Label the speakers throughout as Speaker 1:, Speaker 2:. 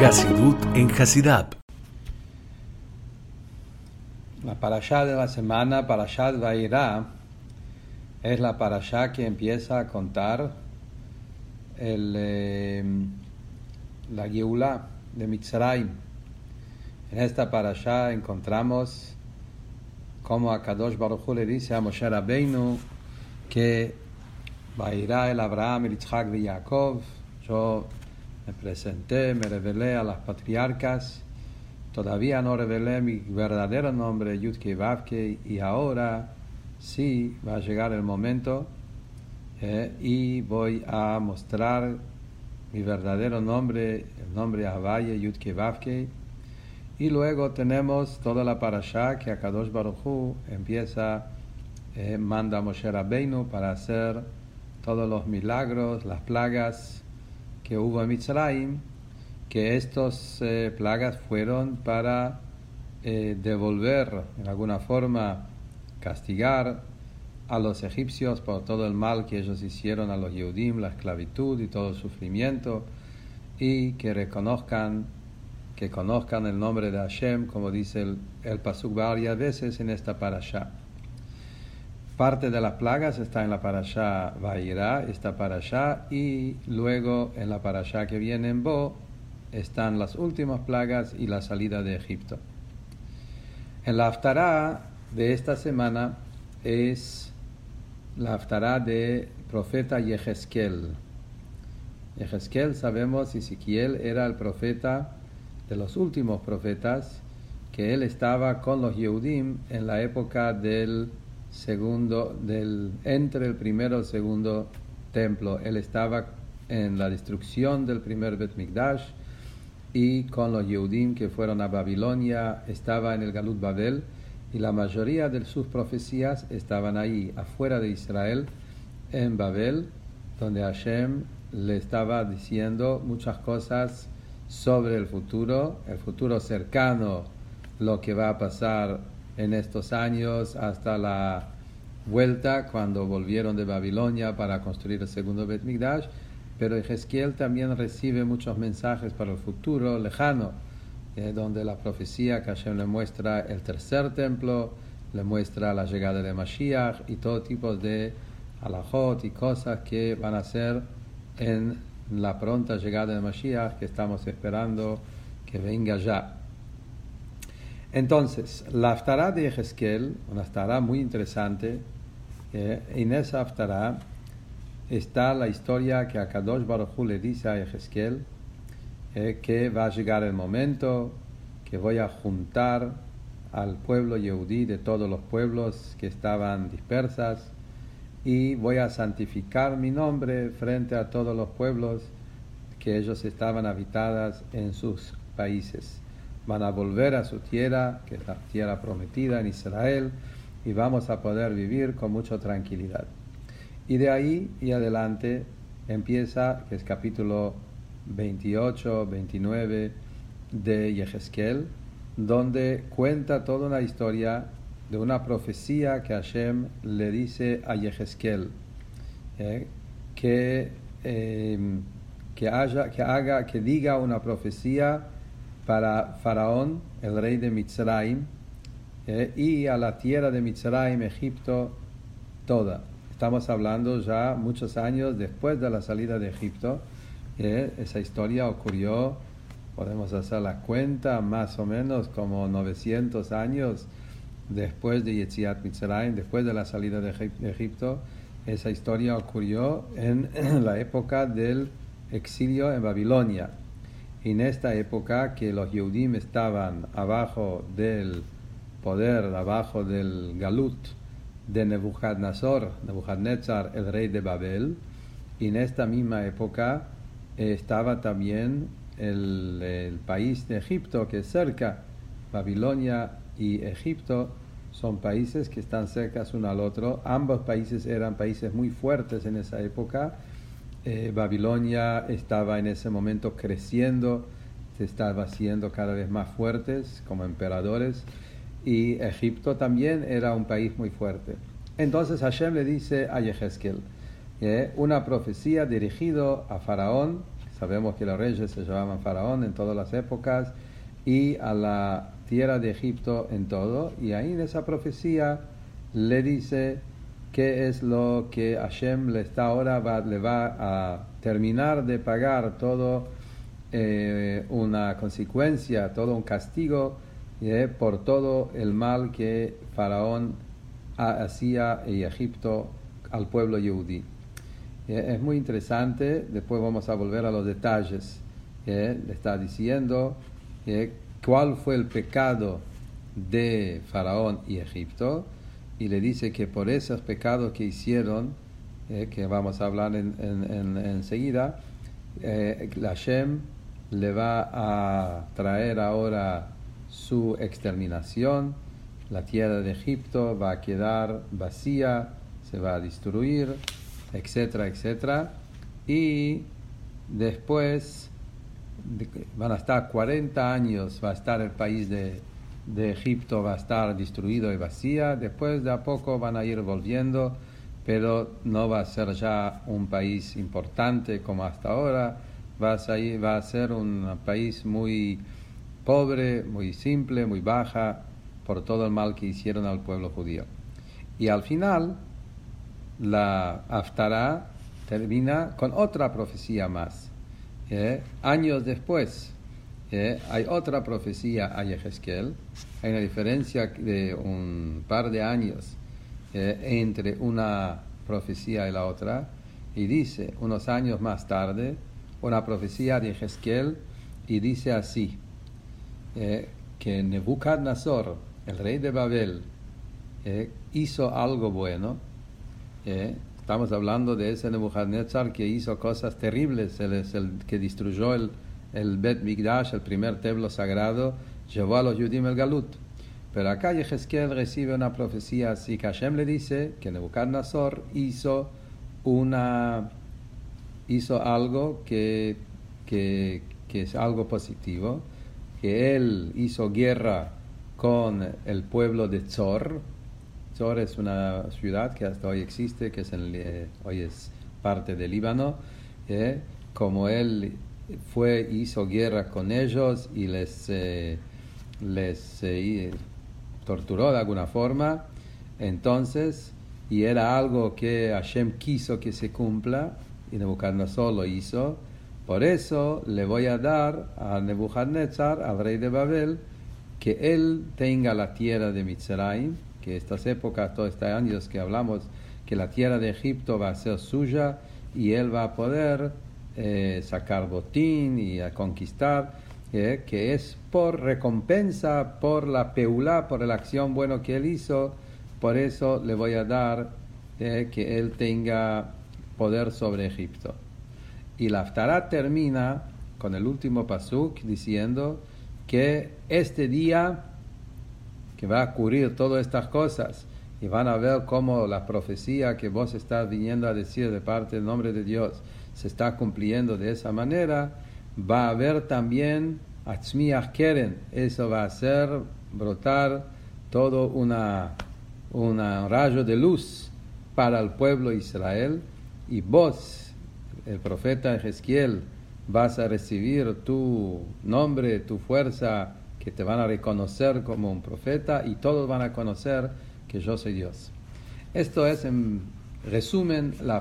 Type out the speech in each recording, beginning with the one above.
Speaker 1: Hasidut en Hasidab.
Speaker 2: La parashá de la semana, Parashat Vairá, es la parashá que empieza a contar el, eh, la Geulá de Mitzrayim. En esta parashá encontramos como a Kadosh Baruch Hu le dice a Moshe Rabbeinu que Vairá el Abraham, el Yitzhak y Jacob. Yo me presenté, me revelé a las patriarcas. Todavía no revelé mi verdadero nombre, Yudke Vavke, y ahora sí va a llegar el momento eh, y voy a mostrar mi verdadero nombre, el nombre Havaye, Yudke Vavke. Y luego tenemos toda la parashá que Akadosh Baruch Hu empieza, eh, manda a Moshe Rabbeinu para hacer todos los milagros, las plagas que hubo en Mitzrayim, que estas eh, plagas fueron para eh, devolver, en alguna forma, castigar a los egipcios por todo el mal que ellos hicieron a los Yehudim, la esclavitud y todo el sufrimiento, y que reconozcan, que conozcan el nombre de Hashem, como dice el, el Pasuk varias veces en esta parasha. Parte de las plagas está en la parashá Vairá, esta parashá, y luego en la parashá que viene en Bo están las últimas plagas y la salida de Egipto. En la Haftará de esta semana es la Haftará de profeta Yehezkel. Yehezkel, sabemos, Ezequiel era el profeta de los últimos profetas, que él estaba con los Yehudim en la época del segundo, entre el primero y el segundo templo. Él estaba en la destrucción del primer Bet Mikdash y con los Yehudim que fueron a Babilonia, estaba en el Galut Babel y la mayoría de sus profecías estaban ahí, afuera de Israel, en Babel, donde Hashem le estaba diciendo muchas cosas sobre el futuro, el futuro cercano, lo que va a pasar en estos años hasta la vuelta cuando volvieron de Babilonia para construir el segundo Bet Mikdash, pero Ezequiel también recibe muchos mensajes para el futuro lejano, eh, donde la profecía que Hashem le muestra el tercer templo, le muestra la llegada de Mashiach y todo tipo de alajot y cosas que van a ser en la pronta llegada de Mashiach que estamos esperando que venga ya. Entonces, la Haftará de Ezequiel, una Haftará muy interesante, eh, en esa Haftará está la historia que a Kadosh Baruj Hu le dice a Ezequiel eh, que va a llegar el momento que voy a juntar al pueblo Yehudí de todos los pueblos que estaban dispersas y voy a santificar mi nombre frente a todos los pueblos que ellos estaban habitadas en sus países van a volver a su tierra, que es la tierra prometida en Israel, y vamos a poder vivir con mucha tranquilidad. Y de ahí y adelante empieza, que es capítulo 28, 29 de Yehezkel, donde cuenta toda una historia de una profecía que Hashem le dice a Yehezkel, eh, que, eh, que, haya, que haga, que diga una profecía para Faraón, el rey de Mitzrayim, eh, y a la tierra de Mitzrayim, Egipto, toda. Estamos hablando ya muchos años después de la salida de Egipto. Eh, esa historia ocurrió, podemos hacer la cuenta, más o menos como 900 años después de Yetziat Mitzrayim, después de la salida de Egipto. Esa historia ocurrió en la época del exilio en Babilonia en esta época que los Yehudim estaban abajo del poder, abajo del Galut de Nebuchadnezzar, Nebuchadnezzar, el rey de Babel, y en esta misma época estaba también el, el, país de Egipto, que es cerca, Babilonia y Egipto, son países que están cerca uno al otro. Ambos países eran países muy fuertes en esa época eh, Babilonia estaba en ese momento creciendo, se estaba haciendo cada vez más fuertes como emperadores y Egipto también era un país muy fuerte. Entonces Hashem le dice a Yehezkel, una profecía dirigido a Faraón, sabemos que los reyes se llamaban faraón en todas las épocas, y a la tierra de Egipto en todo, y ahí en esa profecía le dice qué es lo que Hashem le está ahora, va, le va a terminar de pagar todo eh, una consecuencia, todo un castigo eh, por todo el mal que Faraón hacía en Egipto al pueblo yudí. Eh, es muy interesante, después vamos a volver a los detalles. le está diciendo cuál fue el pecado de Faraón y Egipto y le dice que por esos pecados que hicieron, que vamos a hablar enseguida, en, en Hashem le va a traer ahora su exterminación, la tierra de Egipto va a quedar vacía, se va a destruir, etcétera, etcétera. Y después van a estar 40 años, va a estar el país de, de Egipto, va a estar destruido y vacía. Después de a poco van a ir volviendo, pero no va a ser ya un país importante como hasta ahora va a, ser un país muy pobre, muy simple, muy baja, por todo el mal que hicieron al pueblo judío. Y al final, la Haftarah termina con otra profecía más. ¿eh? Años después, ¿eh? hay otra profecía a Yehezkel. Hay una diferencia de un par de años ¿eh? entre una profecía y la otra. Y dice, unos años más tarde, una profecía de Ezequiel y dice así, eh, que Nebuchadnezzar, el rey de Babel, hizo algo bueno. Estamos hablando de ese Nebuchadnezzar que hizo cosas terribles, que destruyó el, el Bet Migdash, el primer templo sagrado, llevó a los Yudim el Galut. Pero acá Ezequiel recibe una profecía así que Hashem le dice que Nebuchadnezzar hizo una hizo algo que, que, es algo positivo, que él hizo guerra con el pueblo de Tzor. Tzor es una ciudad que hasta hoy existe, que eh, hoy es parte del Líbano. Eh, como él fue, hizo guerra con ellos y les, eh, les torturó de alguna forma, entonces, y era algo que Hashem quiso que se cumpla, y Nebuchadnezzar lo hizo. Por eso le voy a dar a Nebuchadnezzar, al rey de Babel, que él tenga la tierra de Mitzrayim, que estas épocas, todos estos años que hablamos, que la tierra de Egipto va a ser suya y él va a poder eh, sacar botín y a conquistar, eh, que es por recompensa, por la peulá, por la acción buena que él hizo, por eso le voy a dar eh, que él tenga poder sobre Egipto. Y la Haftarah termina con el último pasuk diciendo que este día que va a ocurrir todas estas cosas y van a ver cómo la profecía que vos estás viniendo a decir de parte del nombre de Dios se está cumpliendo de esa manera, va a haber también Atzmiach Keren, eso va a hacer brotar todo una, un rayo de luz para el pueblo Israel y vos, el profeta Ezequiel, vas a recibir tu nombre, tu fuerza, que te van a reconocer como un profeta y todos van a conocer que yo soy Dios. Esto es, en resumen, la.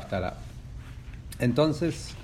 Speaker 2: Entonces,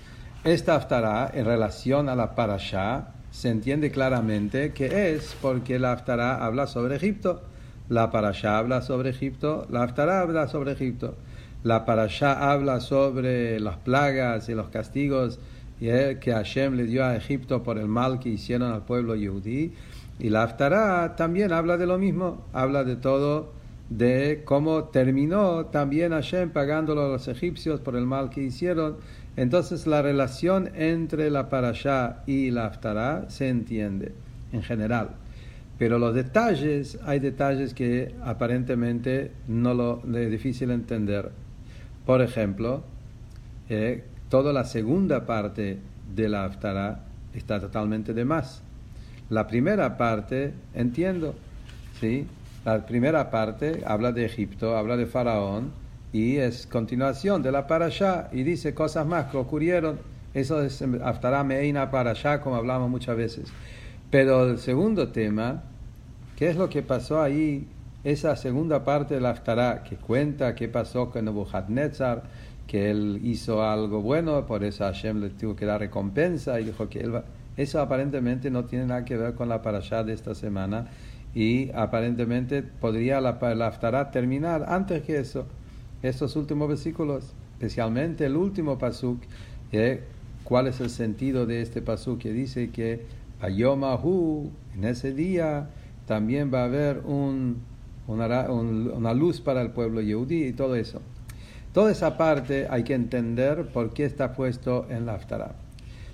Speaker 2: esta Haftarah, en relación a la Parashá, se entiende claramente que es porque la Haftarah habla sobre Egipto, la Parashá habla sobre Egipto, la Haftarah habla sobre Egipto. La parashá habla sobre las plagas y los castigos que Hashem le dio a Egipto por el mal que hicieron al pueblo yudí. Y la Haftarah también habla de lo mismo, habla de todo, de cómo terminó también Hashem pagándolo a los egipcios por el mal que hicieron. Entonces la relación entre la parashá y la Haftarah se entiende en general. Pero los detalles, hay detalles que aparentemente no lo es difícil entender. Por ejemplo, eh, toda la segunda parte de la Haftarah está totalmente de más. La primera parte, entiendo, ¿sí? La primera parte habla de Egipto, habla de Faraón y es continuación de la parasha y dice cosas más que ocurrieron Eso es Aftará Meina para allá, como hablamos muchas veces. Pero el segundo tema, ¿qué es lo que pasó ahí? Esa segunda parte del Aftará que cuenta qué pasó con Nebuchadnezzar, que él hizo algo bueno, por eso Hashem le tuvo que dar recompensa y dijo que él va... Eso aparentemente no tiene nada que ver con la parashá de esta semana y aparentemente podría la, la terminar antes que eso. Estos últimos versículos, especialmente el último pasuk, eh, ¿cuál es el sentido de este pasuk que dice que Ayomahu, en ese día también va a haber un, una, una, luz para el pueblo yehudí y todo eso. Toda esa parte hay que entender por qué está puesto en la Aftará.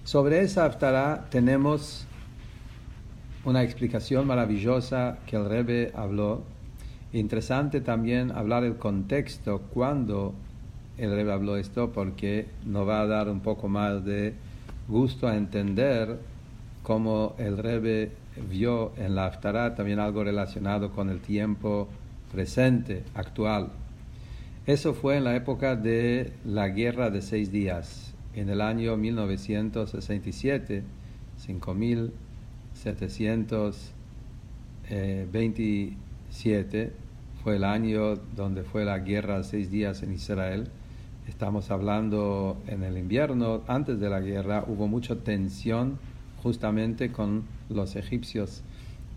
Speaker 2: Sobre esa Aftará tenemos una explicación maravillosa que el Rebbe habló. Interesante también hablar el contexto cuando el Rebbe habló esto, porque nos va a dar un poco más de gusto a entender cómo el Rebbe vio en la Aftará también algo relacionado con el tiempo presente, actual. Eso fue en la época de la Guerra de Seis Días, en el año 1967, 5727 fue el año donde fue la Guerra Seis Días en Israel. Estamos hablando en el invierno, antes de la guerra hubo mucha tensión justamente con los egipcios.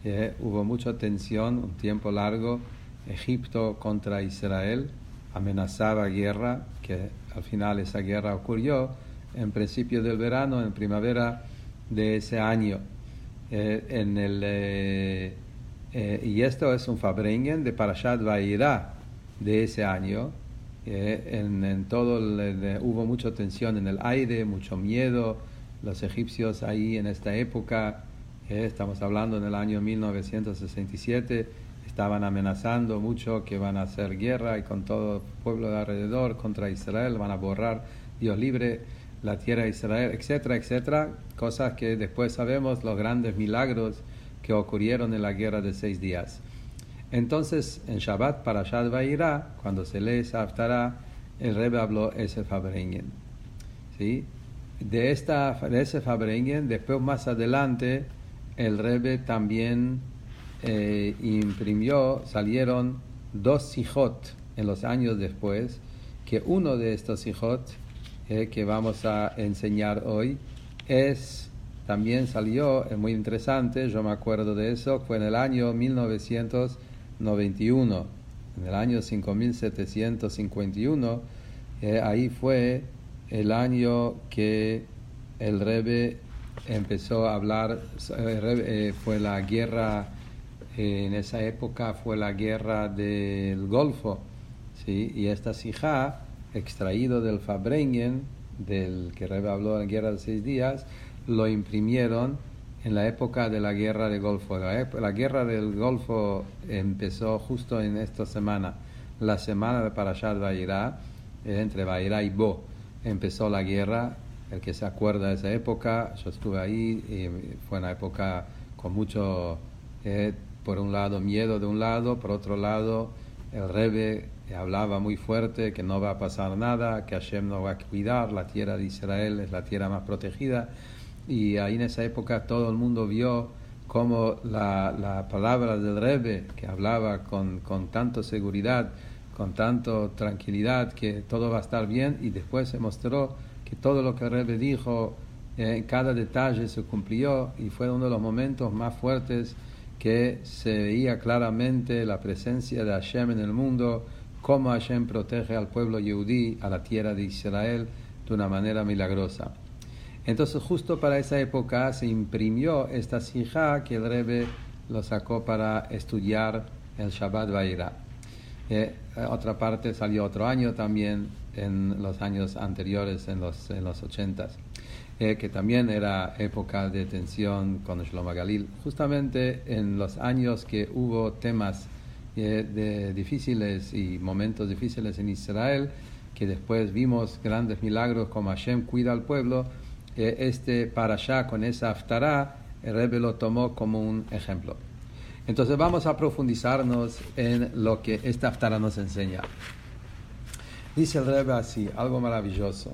Speaker 2: Eh, hubo mucha tensión, un tiempo largo, Egipto contra Israel, amenazaba guerra, que al final esa guerra ocurrió en principio del verano, en primavera de ese año. Eh, en el, eh, y esto es un Fabrengen de Parashat Vairá de ese año. en, en, todo hubo mucha tensión en el aire, mucho miedo, los egipcios ahí en esta época, eh, estamos hablando en el año 1967, estaban amenazando mucho que van a hacer guerra y con todo el pueblo de alrededor contra Israel, van a borrar Dios libre la tierra de Israel, etcétera, etcétera, cosas que después sabemos los grandes milagros que ocurrieron en la guerra de seis días. Entonces, en Shabbat para Vairá, cuando se lee esa el Rebbe habló ese Fabrengen. ¿Sí? de, esta, ese Fabrengen, después más adelante, el Rebbe también eh, imprimió, salieron dos sijot en los años después, que uno de estos sijot eh, que vamos a enseñar hoy es, también salió, es muy interesante, yo me acuerdo de eso, fue en el año 1991, en el año 5751, eh, ahí fue el año que el Rebe empezó a hablar, eh, fue la guerra, eh, en esa época fue la guerra del Golfo, ¿sí? y esta sija, extraído del Fabrengen, del que Rebe habló en la guerra de seis días, lo imprimieron en la época de la guerra del Golfo. La, guerra del Golfo empezó justo en esta semana, la semana de Parashat Vairá, eh, entre Vairá y Bo empezó la guerra, el que se acuerda de esa época, yo estuve ahí y fue una época con mucho, eh, por un lado, miedo de un lado, por otro lado, el Rebe hablaba muy fuerte que no va a pasar nada, que Hashem no va a cuidar, la tierra de Israel es la tierra más protegida. Y ahí en esa época todo el mundo vio cómo la, la palabra del Rebe, que hablaba con, con tanta seguridad, con tanto tranquilidad que todo va a estar bien y después se mostró que todo lo que el Rebbe dijo eh, cada detalle se cumplió y fue uno de los momentos más fuertes que se veía claramente la presencia de Hashem en el mundo, cómo Hashem protege al pueblo yehudí, a la tierra de Israel, de una manera milagrosa. Entonces justo para esa época se imprimió esta sija que el Rebbe lo sacó para estudiar el Shabbat Vairah. Eh, otra parte salió otro año también en los años anteriores, en los, en los 80 eh, que también era época de tensión con Shlomo Galil, justamente en los años que hubo temas eh, de difíciles y momentos difíciles en Israel, que después vimos grandes milagros como Hashem cuida al pueblo, este allá con esa aftará, el Rebbe lo tomó como un ejemplo. Entonces vamos a profundizarnos en lo que esta aftara nos enseña. Dice el Rebbe así, algo maravilloso.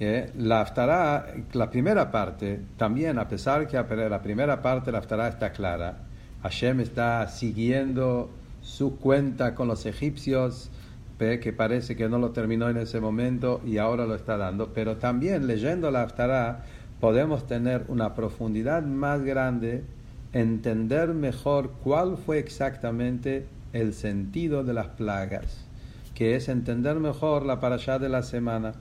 Speaker 2: Eh, la Aftará, la primera parte, también a pesar que la primera parte la Aftará está clara, Hashem está siguiendo su cuenta con los egipcios, que parece que no lo terminó en ese momento y ahora lo está dando, pero también leyendo la Aftará podemos tener una profundidad más grande, entender mejor cuál fue exactamente el sentido de las plagas, que es entender mejor la parashá de la semana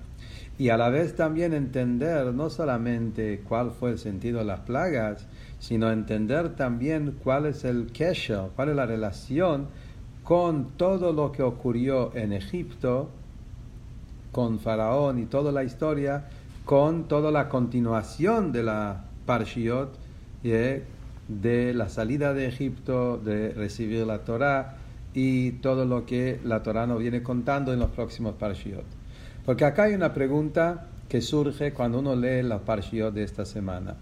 Speaker 2: y a la vez también entender no solamente cuál fue el sentido de las plagas, sino entender también cuál es el kesher, cuál es la relación con todo lo que ocurrió en Egipto, con Faraón y toda la historia, con toda la continuación de la Parshiot, eh, de la salida de Egipto, de recibir la Torah y todo lo que la Torah nos viene contando en los próximos Parshiot. Porque acá hay una pregunta que surge cuando uno lee la Parshiot de esta semana.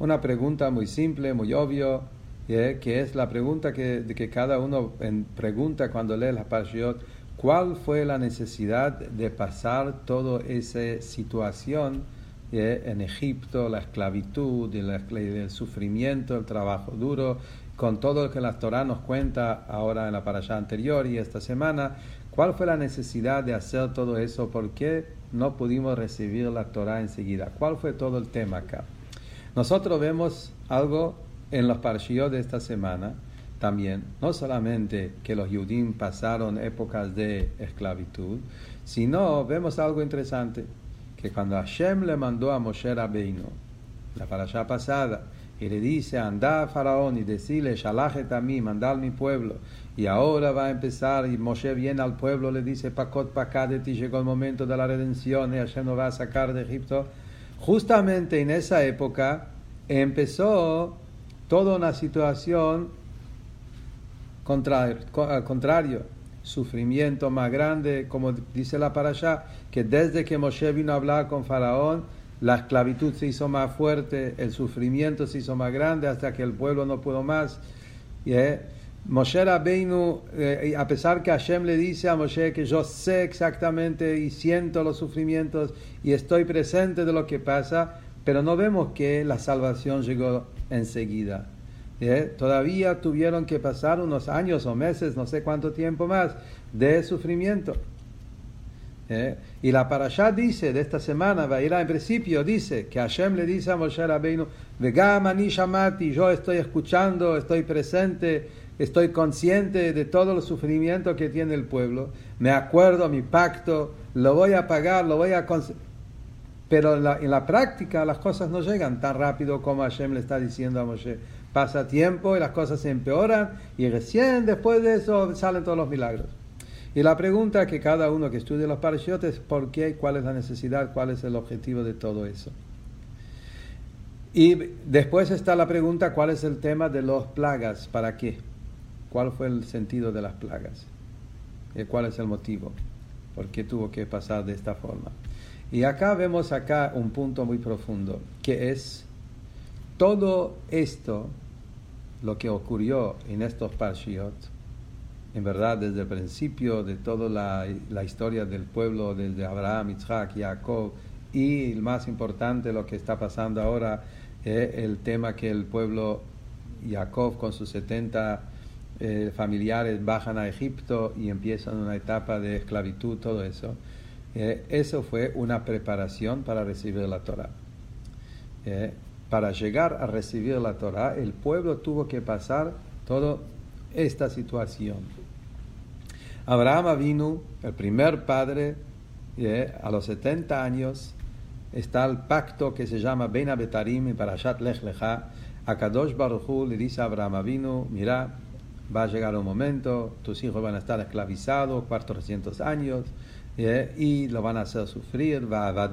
Speaker 2: Una pregunta muy simple, muy obvio, que es la pregunta que, cada uno pregunta cuando lee la Parshiot, ¿cuál fue la necesidad de pasar toda esa situación en Egipto, la esclavitud, el, el, sufrimiento, el trabajo duro, con todo lo que la Torah nos cuenta ahora en la parasha anterior y esta semana? ¿Cuál fue la necesidad de hacer todo eso? ¿Por qué no pudimos recibir la Torah enseguida? ¿Cuál fue todo el tema acá? Nosotros vemos algo en los parshiot de esta semana también, no solamente que los Yudim pasaron épocas de esclavitud, sino vemos algo interesante, que cuando Hashem le mandó a Moshe Rabbeinu, la parasha pasada, y le dice, anda a Faraón y decirle, Shalajet a mí, mandar mi pueblo, y ahora va a empezar, y Moshe viene al pueblo, le dice, Pakot ti llegó el momento de la redención, y Hashem nos va a sacar de Egipto. Justamente en esa época empezó toda una situación contrario, al contrario, sufrimiento más grande, como dice la parasha, que desde que Moshe vino a hablar con Faraón, la esclavitud se hizo más fuerte, el sufrimiento se hizo más grande hasta que el pueblo no pudo más. Eh, Moshe Rabbeinu, eh, a pesar que Hashem le dice a Moshe que yo sé exactamente y siento los sufrimientos y estoy presente de lo que pasa, pero no vemos que la salvación llegó enseguida. ¿Eh? Todavía tuvieron que pasar unos años o meses, no sé cuánto tiempo más, de sufrimiento. ¿Eh? Y la parashá dice de esta semana, va a ir en principio, dice que Hashem le dice a Moshe Rabbeinu, Vegamani Shamati, yo estoy escuchando, estoy presente, estoy consciente de todo el sufrimiento que tiene el pueblo, me acuerdo mi pacto, lo voy a pagar, lo voy a pero en la, práctica las cosas no llegan tan rápido como Hashem le está diciendo a Moshe. Pasa tiempo y las cosas se empeoran y recién después de eso salen todos los milagros. Y la pregunta que cada uno que estudia los parashiot es por qué, cuál es la necesidad, cuál es el objetivo de todo eso. Y después está la pregunta cuál es el tema de los plagas, ¿para qué? ¿Cuál fue el sentido de las plagas? ¿Y ¿Cuál es el motivo? ¿Por qué tuvo que pasar de esta forma? Y acá vemos acá un punto muy profundo, que es todo esto, lo que ocurrió en estos parshiot, en verdad desde el principio de toda la, la historia del pueblo, desde Abraham, Isaac, Jacob, y el más importante, lo que está pasando ahora, eh, el tema que el pueblo Jacob con sus 70 eh, familiares bajan a Egipto y empiezan una etapa de esclavitud, todo eso. Eh, eso fue una preparación para recibir la Torah. Eh, para llegar a recibir la Torah, el pueblo tuvo que pasar toda esta situación. Abraham vino, el primer padre, a los 70 años, está el pacto que se llama Ben Abetarim y Parashat Lech Lecha. A Kadosh Baruch le dice a Abraham vino, mira, va a llegar un momento, tus hijos van a estar esclavizados 400 años, y lo van a hacer sufrir, va a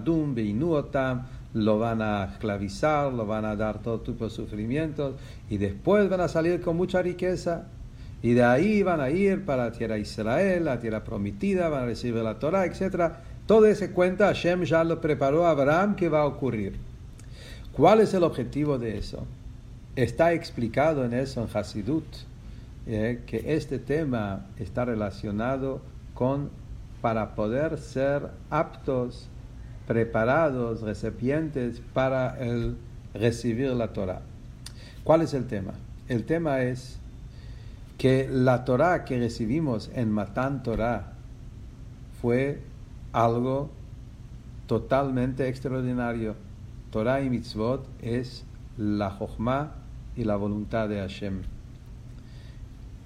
Speaker 2: lo van a esclavizar, lo van a dar todo tipo de sufrimientos y después van a salir con mucha riqueza y de ahí van a ir para la tierra de Israel, la tierra prometida, van a recibir la Torah, etc. Todo ese cuenta Hashem ya lo preparó a Abraham que va a ocurrir. ¿Cuál es el objetivo de eso? Está explicado en eso en Hasidut, eh, que este tema está relacionado con para poder ser aptos preparados, recipientes para recibir la Torah. ¿Cuál es el tema? El tema es que la Torah que recibimos en Matan Torah fue algo totalmente extraordinario. Torah y mitzvot es la jochma y la voluntad de Hashem.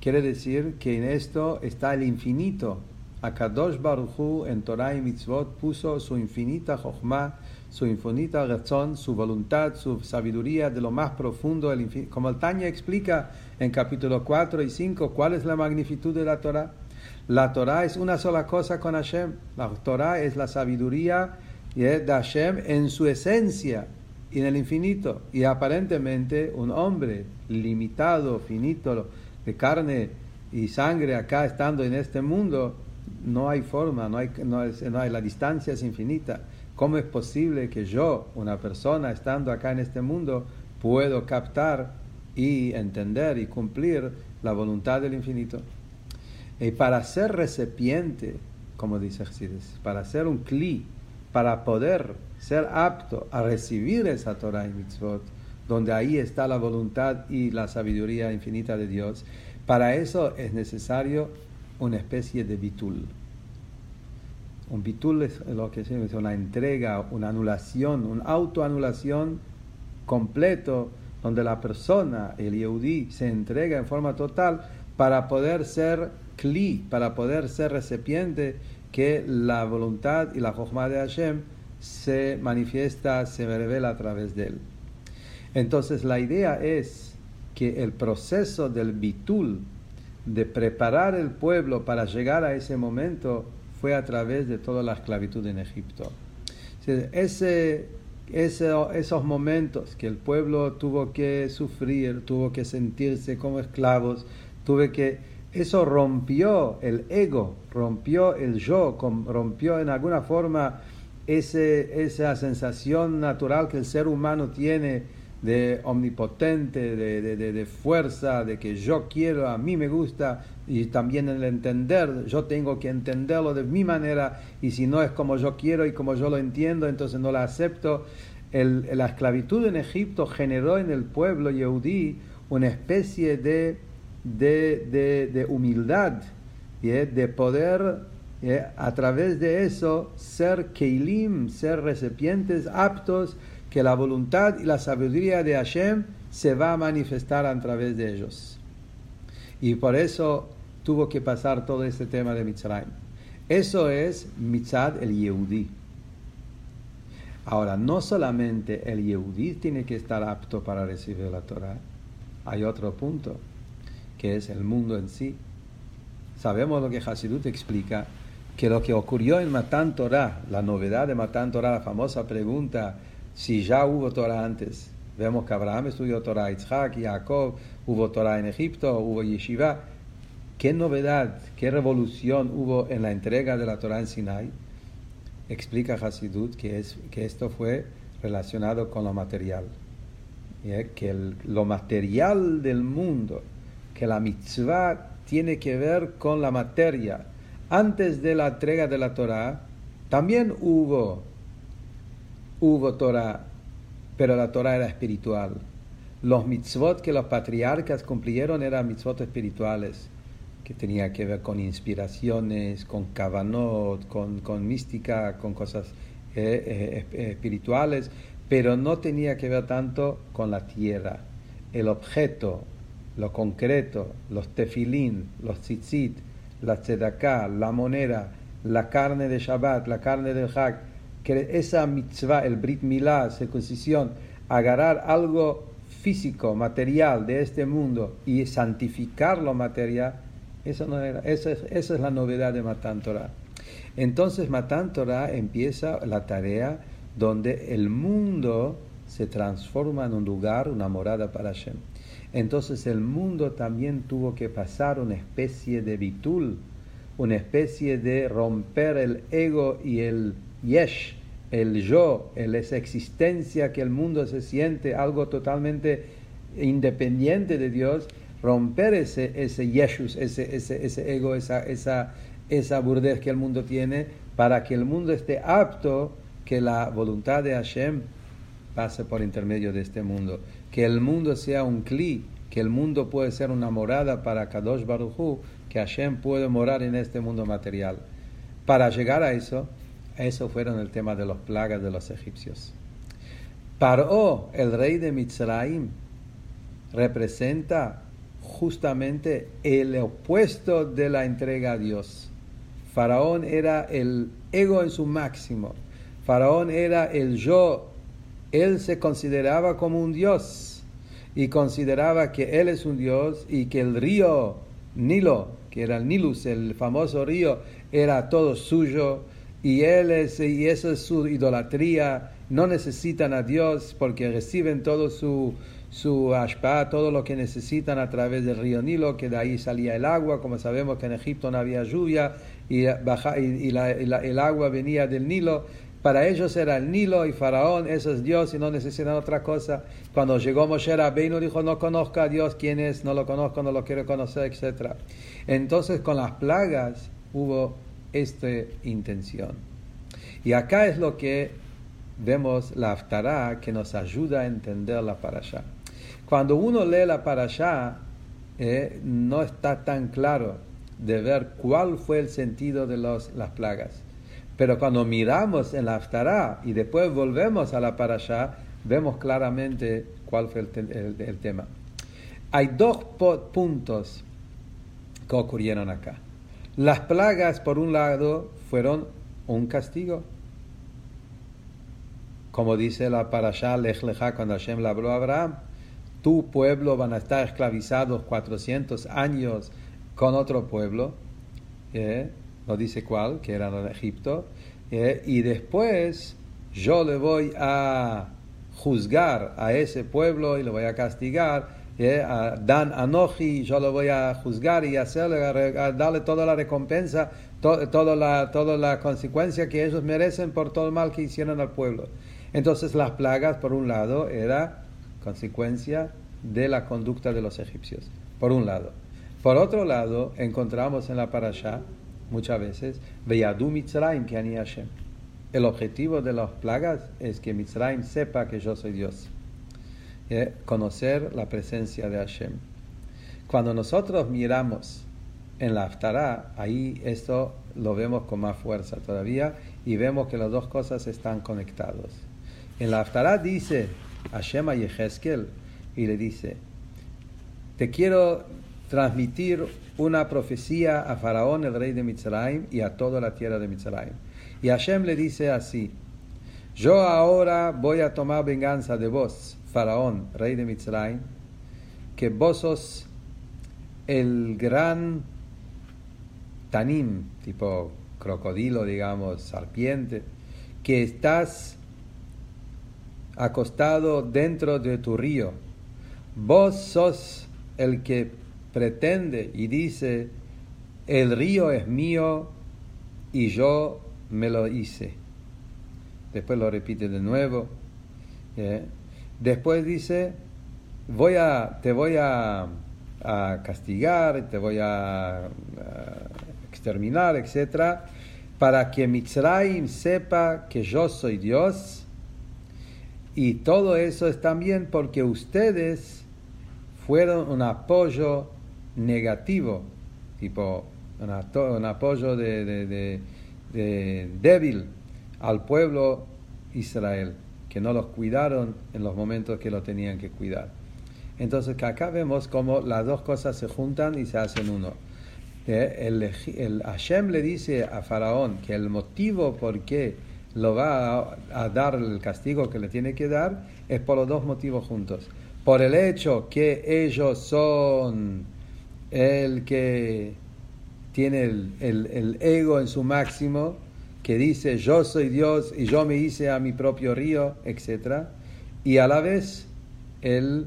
Speaker 2: Quiere decir que en esto está el infinito. Akadosh Baruchu en Torah y mitzvot puso su infinita jochma, su infinita razón, su voluntad, su sabiduría de lo más profundo. El Como el Tanya explica en capítulo 4 y 5, ¿cuál es la magnitud de la Torah? La Torah es una sola cosa con Hashem. La Torah es la sabiduría de Hashem en su esencia y en el infinito. Y aparentemente un hombre limitado, finito, de carne y sangre acá estando en este mundo, no hay forma, no hay, no, hay, la distancia es infinita. ¿Cómo es posible que yo, una persona estando acá en este mundo, puedo captar y entender y cumplir la voluntad del infinito? Y para ser recipiente, como dice Jesús, para ser un cli, para poder ser apto a recibir esa Torah y mitzvot, donde ahí está la voluntad y la sabiduría infinita de Dios, para eso es necesario una especie de bitul. Un bitul es lo que se llama una entrega, una anulación, una autoanulación completo, donde la persona, el Yehudi, se entrega en forma total para poder ser kli, para poder ser recipiente que la voluntad y la jochma de Hashem se manifiesta, se revela a través de él. Entonces la idea es que el proceso del bitul, de preparar el pueblo para llegar a ese momento, fue a través de toda la esclavitud en Egipto. Ese, esos momentos que el pueblo tuvo que sufrir, tuvo que sentirse como esclavos, tuve que eso rompió el ego, rompió el yo, rompió en alguna forma esa sensación natural que el ser humano tiene de omnipotente, de, de, fuerza, de que yo quiero, a mí me gusta, y también el entender, yo tengo que entenderlo de mi manera, y si no es como yo quiero y como yo lo entiendo, entonces no la acepto. la esclavitud en Egipto generó en el pueblo yehudí una especie de de, de, humildad, de poder a través de eso ser keilim, ser recipientes aptos que la voluntad y la sabiduría de Hashem se va a manifestar a través de ellos. Y por eso tuvo que pasar todo este tema de Mitzrayim. Eso es Mitzad el Yehudi. Ahora, no solamente el Yehudi tiene que estar apto para recibir la Torah, hay otro punto que es el mundo en sí. Sabemos lo que Hasidut explica, que lo que ocurrió en Matan Torah, la novedad de Matan Torah, la famosa pregunta si ya hubo Torah antes. Vemos que Abraham estudió Torah, Isaac, Jacob, hubo Torah en Egipto, hubo Yeshiva. ¿Qué novedad, qué revolución hubo en la entrega de la Torah en Sinai? Explica Hasidut que, es, que esto fue relacionado con lo material. Que lo material del mundo, que la mitzvah tiene que ver con la materia. Antes de la entrega de la Torah, también hubo, hubo Torah, pero la Torah era espiritual. Los mitzvot que los patriarcas cumplieron eran mitzvot espirituales, que tenía que ver con inspiraciones, con kavanot, con, con mística, con cosas eh, eh, espirituales, pero no tenía que ver tanto con la tierra. El objeto, lo concreto, los tefilín, los tzitzit, la tzedaká, la moneda, la carne de Shabbat, la carne del Hag, que esa mitzvah, el Brit Milá, circuncisión, agarrar algo físico, material de este mundo y santificarlo material, eso no era, esa es, esa es la novedad de Matan Torah. Entonces Matan Torah empieza la tarea donde el mundo se transforma en un lugar, una morada para Hashem. Entonces el mundo también tuvo que pasar una especie de bitul, una especie de romper el ego y el yesh, el yo, el, esa existencia que el mundo se siente algo totalmente independiente de Dios, romper ese, ese yeshus, ese, ese, ese ego, esa, esa, esa burdez que el mundo tiene, para que el mundo esté apto que la voluntad de Hashem pase por intermedio de este mundo, que el mundo sea un cli, que el mundo puede ser una morada para Kadosh Baruchu, que Hashem puede morar en este mundo material. Para llegar a eso, eso fueron el tema de los plagas de los egipcios. Paró, el rey de Mitzrayim, representa justamente el opuesto de la entrega a Dios. Faraón era el ego en su máximo. Faraón era el yo. Él se consideraba como un dios y consideraba que él es un dios y que el río Nilo, que era el Nilus, el famoso río, era todo suyo y él es y eso es su idolatría. No necesitan a Dios porque reciben todo su su ashpa, todo lo que necesitan a través del río Nilo, que de ahí salía el agua, como sabemos que en Egipto no había lluvia y, baja, y, el agua venía del Nilo. Para ellos era el Nilo y Faraón, eso es Dios y no necesitan otra cosa. Cuando llegó Moshe Rabbeinu dijo, no conozco a Dios, quién es, no lo conozco, no lo quiero conocer, etc. Entonces con las plagas hubo esta intención. Y acá es lo que vemos la Aftará que nos ayuda a entender la parasha. Cuando uno lee la parashá, eh, no está tan claro de ver cuál fue el sentido de las plagas. Pero cuando miramos en la Aftará y después volvemos a la parashá, vemos claramente cuál fue el, tema. Hay dos puntos que ocurrieron acá. Las plagas, por un lado, fueron un castigo. Como dice la parashá Lech cuando Hashem le habló a Abraham, tu pueblo van a estar esclavizados 400 años con otro pueblo, eh, no dice cuál, que era en Egipto, eh, y después yo le voy a juzgar a ese pueblo y lo voy a castigar, Dan Anoji, yo lo voy a juzgar y hacerle, darle toda la recompensa, toda, la, toda la consecuencia que ellos merecen por todo el mal que hicieron al pueblo. Entonces las plagas, por un lado, era consecuencia de la conducta de los egipcios, por un lado. Por otro lado, encontramos en la parasha muchas veces, Veyadu Mitzrayim que Hashem. El objetivo de las plagas es que Mitzrayim sepa que yo soy Dios. Eh, conocer la presencia de Hashem. Cuando nosotros miramos en la Haftarah, ahí esto lo vemos con más fuerza todavía y vemos que las dos cosas están conectadas. En la Haftarah dice Hashem a Yehezkel y le dice, te quiero transmitir una profecía a Faraón, el rey de Mitzrayim, y a toda la tierra de Mitzrayim. Y Hashem le dice así, yo ahora voy a tomar venganza de vos, Faraón, rey de Mitzrayim, que vos sos el gran tanim, tipo crocodilo, digamos, serpiente, que estás acostado dentro de tu río. Vos sos el que pretende y dice, el río es mío y yo me lo hice. Después lo repite de nuevo. Después dice, voy a, te voy a, castigar, te voy a, a exterminar, etc. Para que Mitzrayim sepa que yo soy Dios y todo eso es también porque ustedes fueron un apoyo negativo, tipo un, apoyo de, débil al pueblo Israel, que no los cuidaron en los momentos que lo tenían que cuidar. Entonces acá vemos cómo las dos cosas se juntan y se hacen uno. Eh, el, el Hashem le dice a Faraón que el motivo por qué lo va a, dar el castigo que le tiene que dar, es por los dos motivos juntos. Por el hecho que ellos son el que tiene el, ego en su máximo, que dice yo soy Dios y yo me hice a mi propio río, etc. Y a la vez el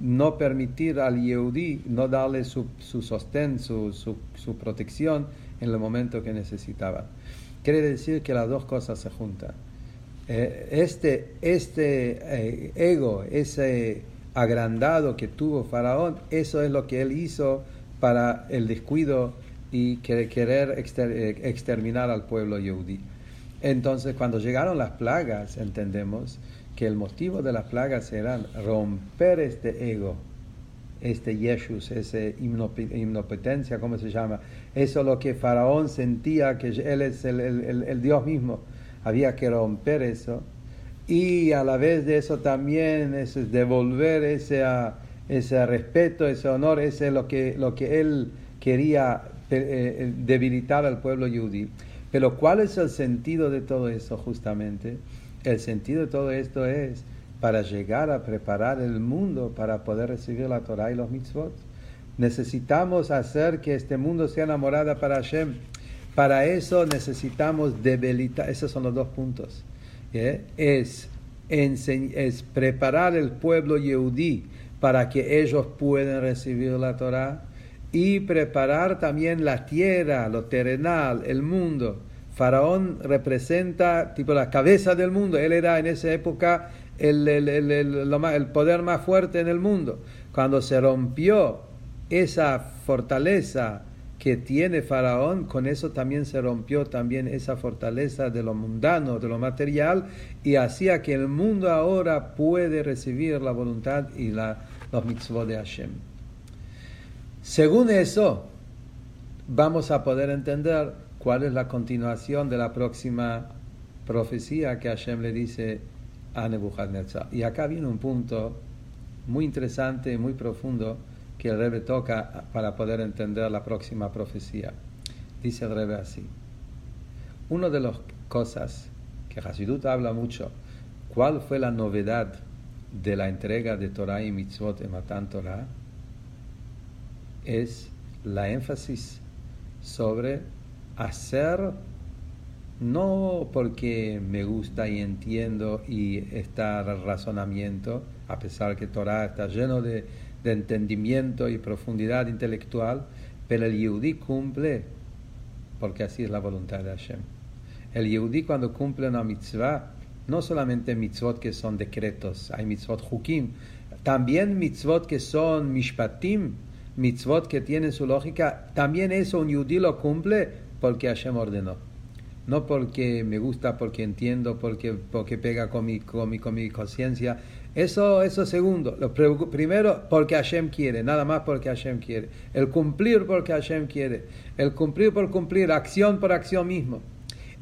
Speaker 2: no permitir al Yehudi, no darle su, su sostén, su, su, su protección en el momento que necesitaba. Quiere decir que las dos cosas se juntan. Eh, este este eh, ego, ese agrandado que tuvo Faraón, eso es lo que él hizo para el descuido y querer eh, exterminar al pueblo yehudí. Entonces, cuando llegaron las plagas, entendemos que el motivo de las plagas era romper este ego, este Yeshus, esa hipnopetencia, ¿cómo se llama? Eso es lo que Faraón sentía, que él es el, el, el, Dios mismo. Había que romper eso. Y a la vez de eso también es devolver ese, ese respeto, ese honor, ese es lo que, lo que él quería eh, eh, debilitar al pueblo judío. Pero ¿cuál es el sentido de todo eso justamente? El sentido de todo esto es para llegar a preparar el mundo para poder recibir la Torah y los mitzvot. Necesitamos hacer que este mundo sea enamorada para Hashem. Para eso necesitamos debilitar, esos son los dos puntos. Es, es preparar el pueblo yehudí para que ellos puedan recibir la Torah y preparar también la tierra, lo terrenal, el mundo. Faraón representa tipo la cabeza del mundo. Él era en esa época el, el, el, el, poder más fuerte en el mundo. Cuando se rompió esa fortaleza que tiene Faraón, con eso también se rompió también esa fortaleza de lo mundano, de lo material, y hacía que el mundo ahora puede recibir la voluntad y la, los mitzvot de Hashem. Según eso, vamos a poder entender cuál es la continuación de la próxima profecía que Hashem le dice a Nebuchadnezzar. Y acá viene un punto muy interesante y muy profundo que el Rebbe toca para poder entender la próxima profecía. Dice el Rebbe así. Una de las cosas que Hasidut habla mucho, ¿cuál fue la novedad de la entrega de Torah y Mitzvot en Matan Torah? Es la énfasis sobre hacer no porque me gusta y entiendo y está el razonamiento, a pesar que Torah está lleno de, entendimiento y profundidad intelectual, pero el Yehudi cumple porque así es la voluntad de Hashem. El Yehudi cuando cumple una mitzvah, no solamente mitzvot que son decretos, hay mitzvot hukim, también mitzvot que son mishpatim, mitzvot que tienen su lógica, también eso un Yehudi lo cumple porque Hashem ordenó no porque me gusta, porque entiendo, porque, porque pega con mi, con mi, con mi conciencia. Eso, eso segundo. Lo primero, porque Hashem quiere, nada más porque Hashem quiere. El cumplir porque Hashem quiere. El cumplir por cumplir, acción por acción mismo.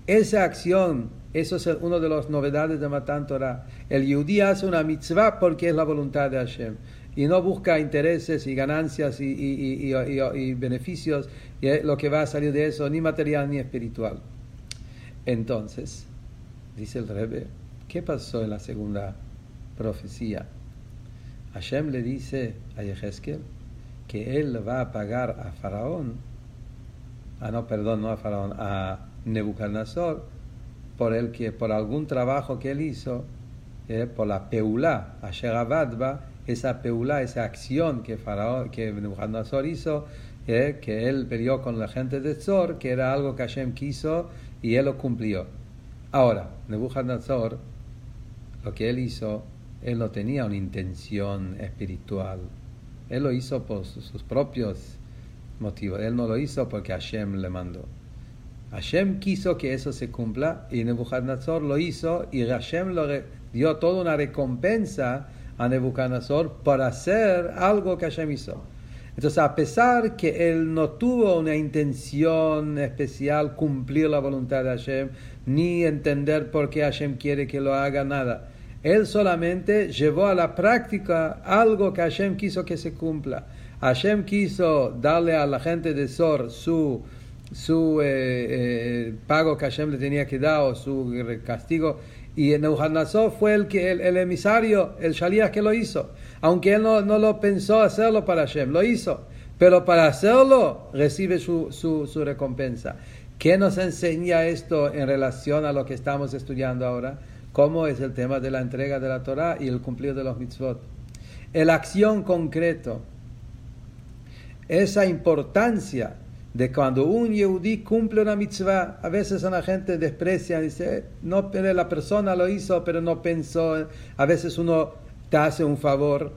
Speaker 2: Esa acción, eso es una de las novedades de Matan Torah. El Yudí hace una mitzvah porque es la voluntad de Hashem. Y no busca intereses y ganancias y, y, y, y beneficios, lo que va a salir de eso, ni material ni espiritual. Entonces, dice el Rebbe, ¿qué pasó en la segunda profecía? Hashem le dice a Yehezkel que él va a pagar a Faraón, ah no, perdón, no a Faraón, a Nebuchadnezzar, por el que, por algún trabajo que él hizo, eh, por la peulá, a Sherabadba, esa peulá, esa acción que Faraón, que Nebuchadnezzar hizo, eh, que él peleó con la gente de Zor, que era algo que Hashem quiso y él lo cumplió. Ahora, Nebuchadnezzar, lo que él hizo, él no tenía una intención espiritual. Él lo hizo por sus propios motivos. Él no lo hizo porque Hashem le mandó. Hashem quiso que eso se cumpla y Nebuchadnezzar lo hizo y Hashem le dio toda una recompensa a Nebuchadnezzar por hacer algo que Hashem hizo. Entonces, a pesar que él no tuvo una intención especial cumplir la voluntad de Hashem, ni entender por qué Hashem quiere que lo haga, nada. Él solamente llevó a la práctica algo que Hashem quiso que se cumpla. Hashem quiso darle a la gente de Sor su, su eh, eh, pago que Hashem le tenía que dar o su castigo. Y Nebuchadnezzar fue el, que, el, emisario, el Shaliach que lo hizo aunque él no, no, lo pensó hacerlo para Hashem, lo hizo. Pero para hacerlo recibe su, su, su, recompensa. ¿Qué nos enseña esto en relación a lo que estamos estudiando ahora? ¿Cómo es el tema de la entrega de la Torah y el cumplir de los mitzvot? La acción concreto, esa importancia de cuando un yehudí cumple una mitzvah, a veces la gente desprecia, dice, no, la persona lo hizo, pero no pensó, a veces uno te hace un favor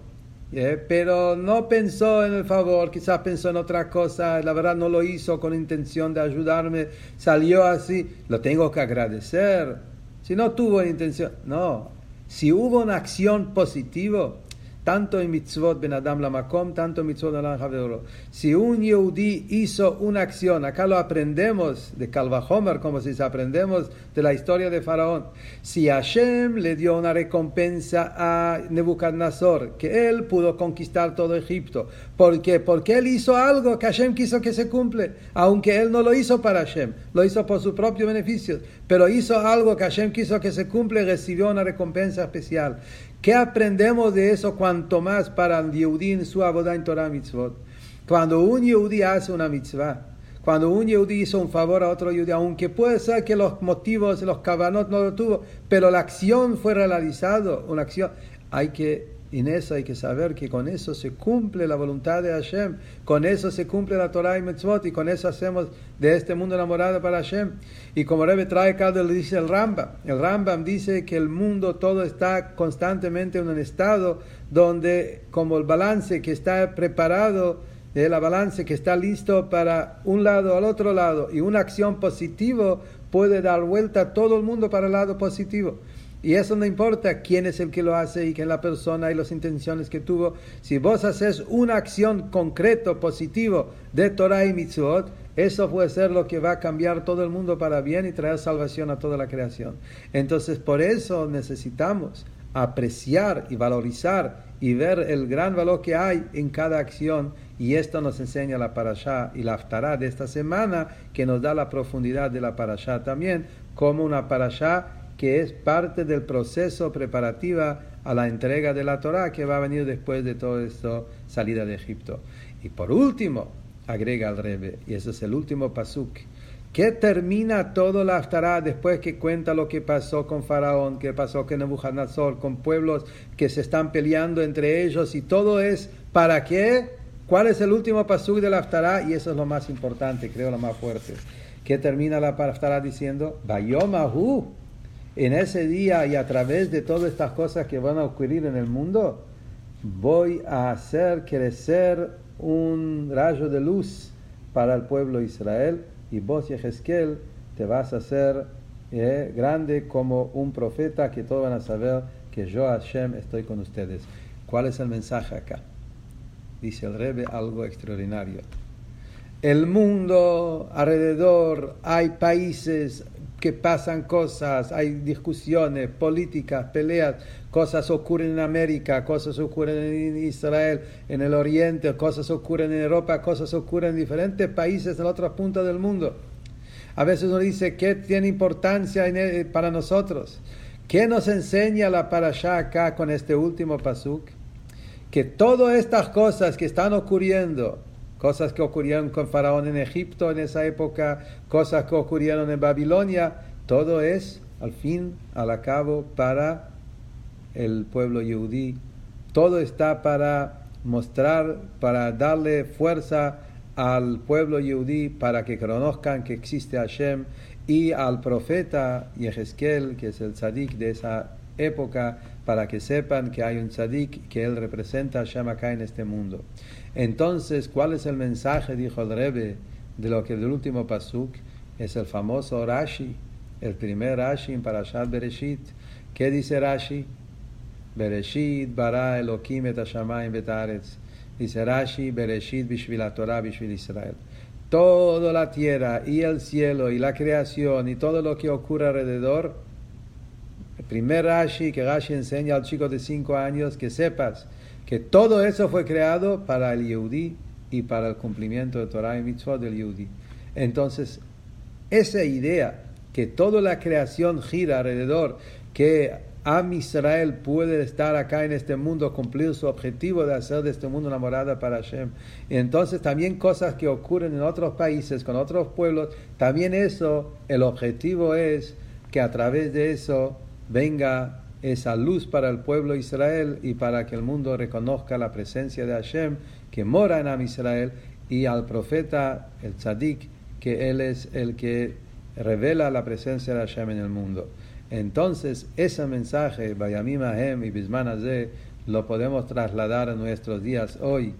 Speaker 2: ¿eh? pero no pensó en el favor, quizás pensó en otra cosa, la verdad no lo hizo con intención de ayudarme, salió así, lo tengo que agradecer. Si no tuvo intención, no, si hubo una acción positiva, tanto en mitzvot ben Adam la makom, tanto en mitzvot Adam Si un yehudí hizo una acción, acá lo aprendemos de Calvajomer, como si aprendemos de la historia de Faraón. Si Hashem le dio una recompensa a Nebuchadnezzar, que él pudo conquistar todo Egipto. ¿Por qué? Porque él hizo algo que Hashem quiso que se cumple, aunque él no lo hizo para Hashem, lo hizo por su propio beneficio, pero hizo algo que Hashem quiso que se cumple y recibió una recompensa especial. ¿Qué aprendemos de eso cuanto más para el Yehudí en su abodah en Torah mitzvot? Cuando un Yehudí hace una mitzvah, cuando un Yehudí hizo un favor a otro Yehudí, aunque puede ser que los motivos, los cabanot no lo tuvo, pero la acción fue realizada, una acción, hay que en eso hay que saber que con eso se cumple la voluntad de Hashem, con eso se cumple la Torah y Mitzvot, y con eso hacemos de este mundo enamorado para Hashem. Y como Rebbe trae cada le dice el Rambam, el Rambam dice que el mundo todo está constantemente en un estado donde como el balance que está preparado, de la balance que está listo para un lado al otro lado, y una acción positiva puede dar vuelta a todo el mundo para el lado positivo. Y eso no importa quién es el que lo hace y quién la persona y las intenciones que tuvo. Si vos haces una acción concreta, positivo de Torah y Mitzvot, eso puede ser lo que va a cambiar todo el mundo para bien y traer salvación a toda la creación. Entonces, por eso necesitamos apreciar y valorizar y ver el gran valor que hay en cada acción. Y esto nos enseña la parashá y la aftará de esta semana, que nos da la profundidad de la parashá también, como una parashá que es parte del proceso preparativa a la entrega de la Torah que va a venir después de todo esto, salida de Egipto. Y por último, agrega el Rebe, y ese es el último pasuk, que termina todo la Aftará después que cuenta lo que pasó con Faraón, que pasó con Nebuchadnezzar, con pueblos que se están peleando entre ellos, y todo es para qué, cuál es el último pasuk de la Aftará, y eso es lo más importante, creo lo más fuerte, que termina la Aftará diciendo, Bayomahu, en ese día y a través de todas estas cosas que van a ocurrir en el mundo, voy a hacer crecer un rayo de luz para el pueblo de Israel y vos, Yehezkel, te vas a hacer eh, grande como un profeta que todos van a saber que yo, Hashem, estoy con ustedes. ¿Cuál es el mensaje acá? Dice el Rebbe algo extraordinario. El mundo alrededor, hay países, que pasan cosas, hay discusiones políticas, peleas, cosas ocurren en América, cosas ocurren en Israel, en el Oriente, cosas ocurren en Europa, cosas ocurren en diferentes países en otros puntos del mundo. A veces uno dice, ¿qué tiene importancia para nosotros? ¿Qué nos enseña la parasha acá con este último pasuk? Que todas estas cosas que están ocurriendo, cosas que ocurrieron con Faraón en Egipto en esa época, cosas que ocurrieron en Babilonia, todo es al fin, al cabo, para el pueblo yudí. Todo está para mostrar, para darle fuerza al pueblo yudí para que conozcan que existe Hashem y al profeta Yehezkel, que es el tzadik de esa época, para que sepan que hay un tzadik que él representa a Hashem acá en este mundo. Entonces, ¿cuál es el mensaje? Dijo el Rebbe de lo que el último pasuk es el famoso Rashi, el primer Rashi en Parashat Bereshit. ¿Qué dice Rashi? Bereshit bara Elohim et hashamayim betaretz. Dice Rashi, Bereshit bishvil Torah bishvil Israel. Toda la tierra y el cielo y la creación y todo lo que ocurre alrededor. El primer Rashi que Rashi enseña al chico de cinco años que sepas que todo eso fue creado para el Yehudi y para el cumplimiento de Torah y Mitzvah del Yehudi. Entonces, esa idea que toda la creación gira alrededor, que Am Israel puede estar acá en este mundo, cumplir su objetivo de hacer de este mundo una morada para Hashem. Y entonces también cosas que ocurren en otros países, con otros pueblos, también eso, el objetivo es que a través de eso venga esa luz para el pueblo de Israel y para que el mundo reconozca la presencia de Hashem que mora en Am Israel y al profeta, el tzadik, que él es el que revela la presencia de Hashem en el mundo. Entonces, ese mensaje, Bayamim Ahem y Bisman lo podemos trasladar a nuestros días hoy.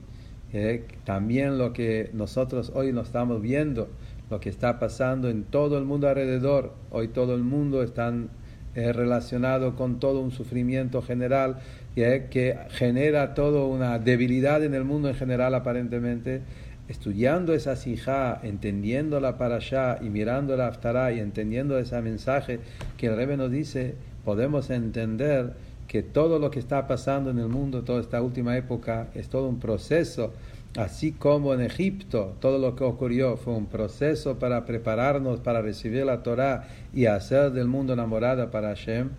Speaker 2: Eh, también lo que nosotros hoy nos estamos viendo, lo que está pasando en todo el mundo alrededor. Hoy todo el mundo está eh, relacionado con todo un sufrimiento general eh, que genera toda una debilidad en el mundo en general aparentemente. Estudiando esa sijá, entendiendo la allá y mirando la aftará y entendiendo ese mensaje que el Rebbe nos dice, podemos entender que todo lo que está pasando en el mundo, toda esta última época, es todo un proceso, así como en Egipto todo lo que ocurrió fue un proceso para prepararnos para recibir la Torah y hacer del mundo enamorada para Hashem,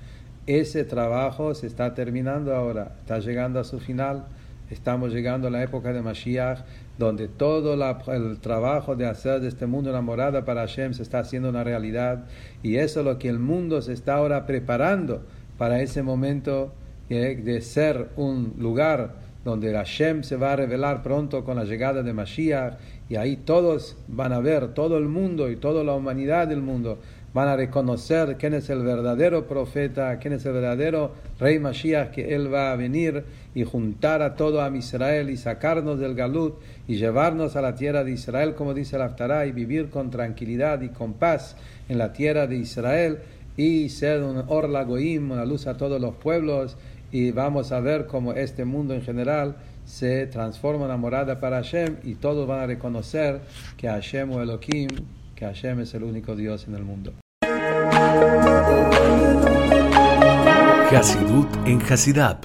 Speaker 2: ese trabajo se está terminando ahora, está llegando a su final. Estamos llegando a la época de Mashiach, donde todo el trabajo de hacer de este mundo enamorada para Hashem se está haciendo una realidad. Y eso es lo que el mundo se está ahora preparando para ese momento de ser un lugar donde Hashem se va a revelar pronto con la llegada de Mashiach y ahí todos van a ver, todo el mundo y toda la humanidad del mundo van a reconocer quién es el verdadero profeta, quién es el verdadero rey Mashiach, que él va a venir y juntar a todo a Israel y sacarnos del Galut y llevarnos a la tierra de Israel, como dice el Aftará, y vivir con tranquilidad y con paz en la tierra de Israel y ser un orla goim, una luz a todos los pueblos y vamos a ver cómo este mundo en general se transforma en una morada para Hashem y todos van a reconocer que Hashem o Elohim, que Hashem es el único Dios en el mundo.
Speaker 1: Hasidut en Hasidab